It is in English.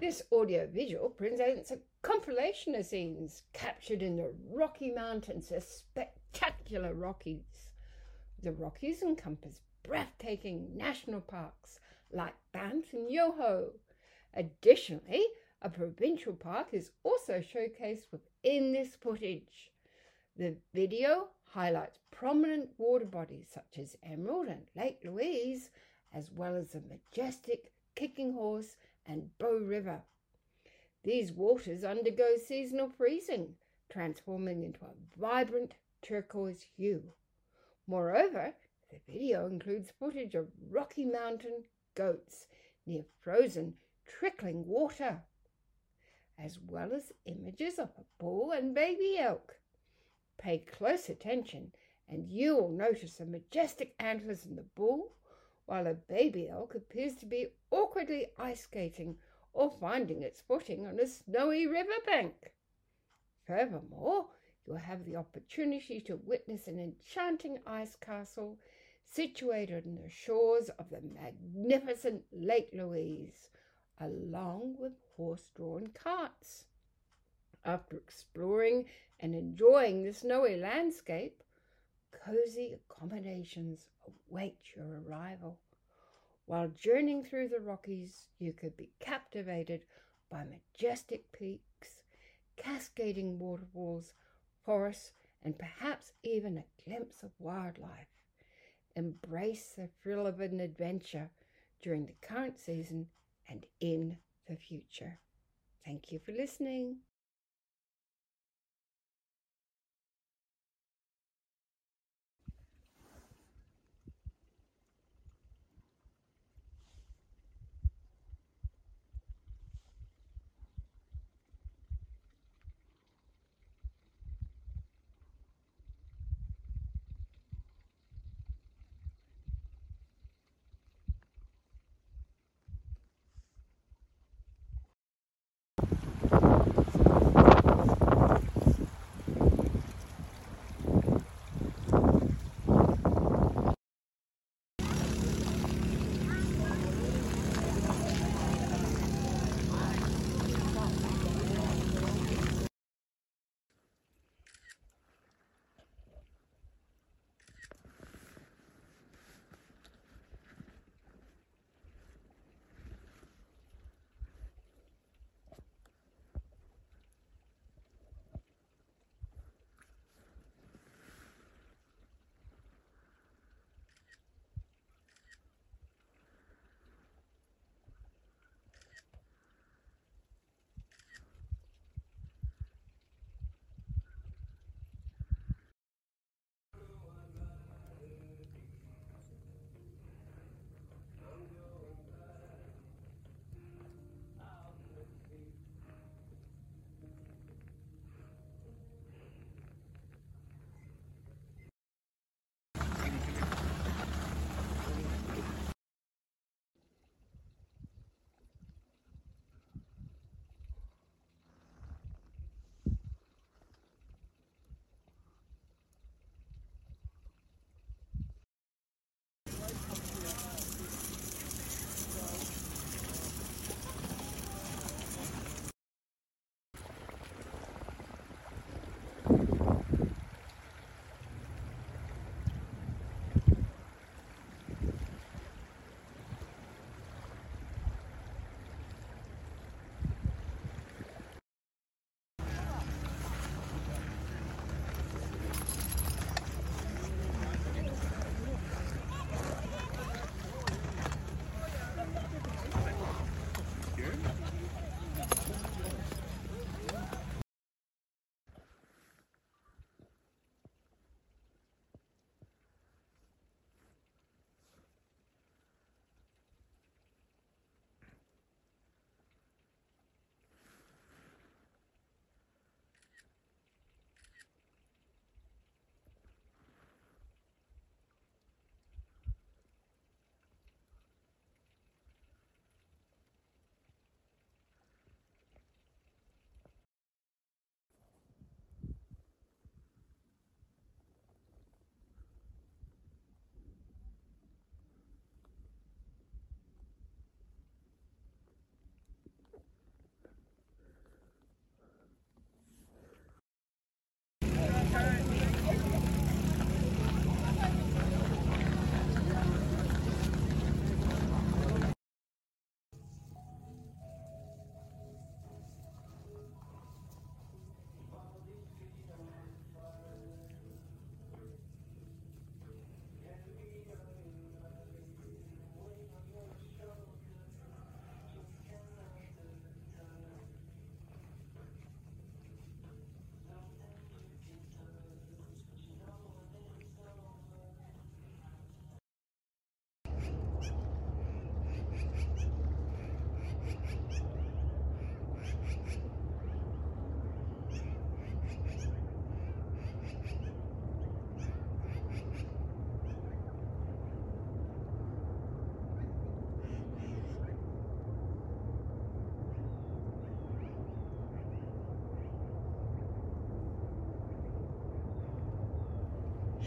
This audiovisual presents a compilation of scenes captured in the Rocky Mountains, the spectacular Rockies. The Rockies encompass breathtaking national parks like Banff and Yoho. Additionally, a provincial park is also showcased within this footage. The video highlights prominent water bodies such as Emerald and Lake Louise, as well as the majestic Kicking Horse and Bow River. These waters undergo seasonal freezing, transforming into a vibrant turquoise hue. Moreover, the video includes footage of Rocky Mountain goats near frozen, trickling water, as well as images of a bull and baby elk. Pay close attention, and you will notice the majestic antlers in the bull, while a baby elk appears to be awkwardly ice skating or finding its footing on a snowy riverbank. Furthermore, you'll have the opportunity to witness an enchanting ice castle situated on the shores of the magnificent Lake Louise, along with horse drawn carts. After exploring and enjoying the snowy landscape, cozy accommodations await your arrival. While journeying through the Rockies, you could be captivated by majestic peaks, cascading waterfalls, forests, and perhaps even a glimpse of wildlife. Embrace the thrill of an adventure during the current season and in the future. Thank you for listening.